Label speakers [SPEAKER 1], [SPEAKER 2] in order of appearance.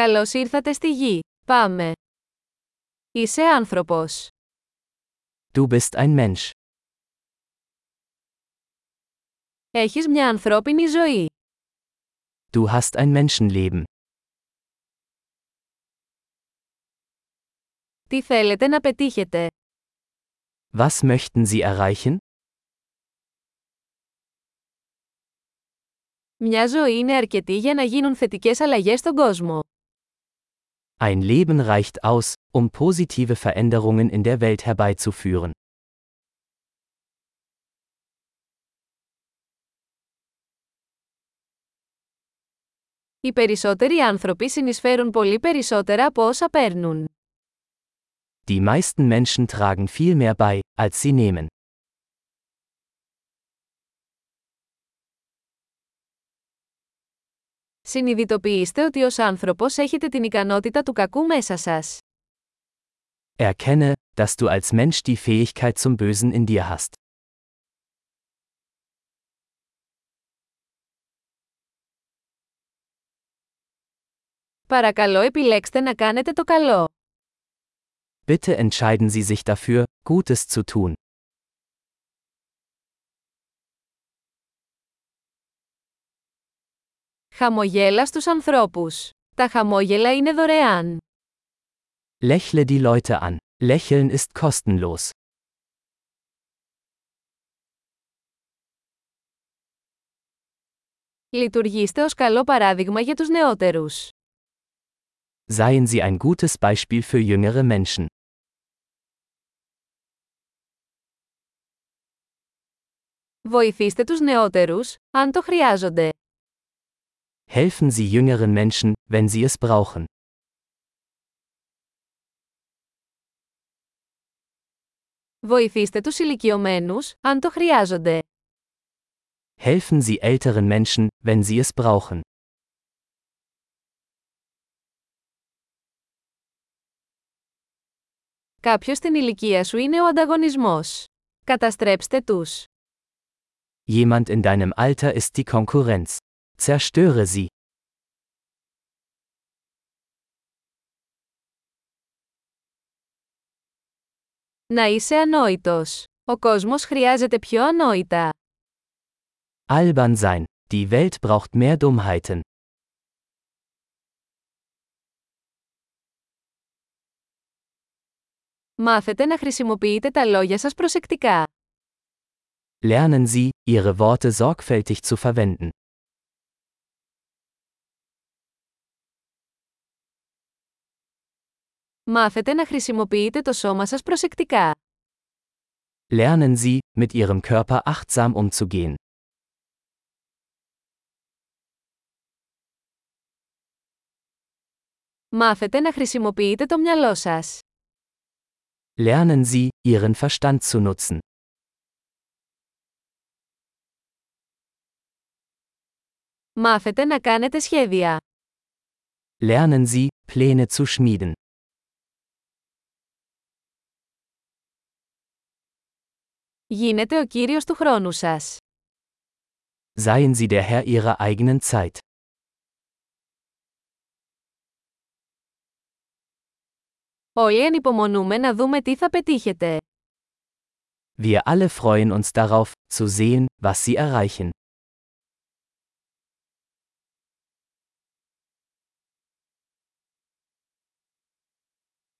[SPEAKER 1] Καλώς ήρθατε στη γη. Πάμε. Είσαι άνθρωπος.
[SPEAKER 2] Du bist ein Mensch.
[SPEAKER 1] Έχεις μια ανθρώπινη ζωή.
[SPEAKER 2] Du hast ein Menschenleben.
[SPEAKER 1] Τι θέλετε να πετύχετε;
[SPEAKER 2] Was möchten Sie erreichen?
[SPEAKER 1] Μια ζωή είναι αρκετή για να γίνουν θετικές αλλαγές στον κόσμο.
[SPEAKER 2] Ein Leben reicht aus, um positive Veränderungen in der Welt herbeizuführen.
[SPEAKER 1] Οι περισσότεροι άνθρωποι συνεισφέρουν πολύ περισσότερα από όσα παίρνουν.
[SPEAKER 2] Die meisten Menschen tragen viel mehr bei, als sie nehmen.
[SPEAKER 1] Συνειδητοποιήστε ότι ως άνθρωπος έχετε την ικανότητα του κακού μέσα σας.
[SPEAKER 2] Erkenne, dass du als Mensch die Fähigkeit zum Bösen in dir hast.
[SPEAKER 1] Παρακαλώ επιλέξτε να κάνετε το καλό.
[SPEAKER 2] Bitte entscheiden Sie sich dafür, Gutes zu tun.
[SPEAKER 1] Χαμογέλα στους ανθρώπους. Τα χαμόγελα είναι δωρεάν.
[SPEAKER 2] Lächle die Leute an. Lächeln ist kostenlos.
[SPEAKER 1] Λειτουργήστε ως καλό παράδειγμα για τους νεότερους.
[SPEAKER 2] Seien Sie ein gutes Beispiel für jüngere Menschen.
[SPEAKER 1] Βοηθήστε τους νεότερους, αν το χρειάζονται.
[SPEAKER 2] Helfen Sie jüngeren Menschen, wenn sie es brauchen.
[SPEAKER 1] Βοηθήστε τους ηλικιωμένους, αν το χρειάζονται.
[SPEAKER 2] Helfen Sie älteren Menschen, wenn sie es brauchen.
[SPEAKER 1] Κάποιος στην ηλικία σου είναι ο ανταγωνισμός. Καταστρέψτε τους.
[SPEAKER 2] Jemand in deinem Alter ist die Konkurrenz. Zerstöre sie.
[SPEAKER 1] Να είσαι ανόητος. Ο κόσμος χρειάζεται πιο ανόητα.
[SPEAKER 2] Albern sein. Die Welt braucht mehr Dummheiten.
[SPEAKER 1] Μάθετε να χρησιμοποιείτε τα λόγια σας προσεκτικά.
[SPEAKER 2] Lernen Sie, Ihre Worte sorgfältig zu verwenden.
[SPEAKER 1] Μάθετε να χρησιμοποιείτε το σώμα σας προσεκτικά.
[SPEAKER 2] Lernen Sie, mit Ihrem Körper achtsam umzugehen.
[SPEAKER 1] Μάθετε να χρησιμοποιείτε το μυαλό σας.
[SPEAKER 2] Lernen Sie, Ihren Verstand zu nutzen.
[SPEAKER 1] Μάθετε να κάνετε σχέδια.
[SPEAKER 2] Lernen Sie, Pläne zu schmieden.
[SPEAKER 1] Γίνετε ο κύριος του χρόνου σας.
[SPEAKER 2] Seien Sie der Herr Ihrer eigenen Zeit.
[SPEAKER 1] Όλοι ανυπομονούμε να δούμε τι θα πετύχετε.
[SPEAKER 2] Wir alle freuen uns darauf, zu sehen, was Sie erreichen.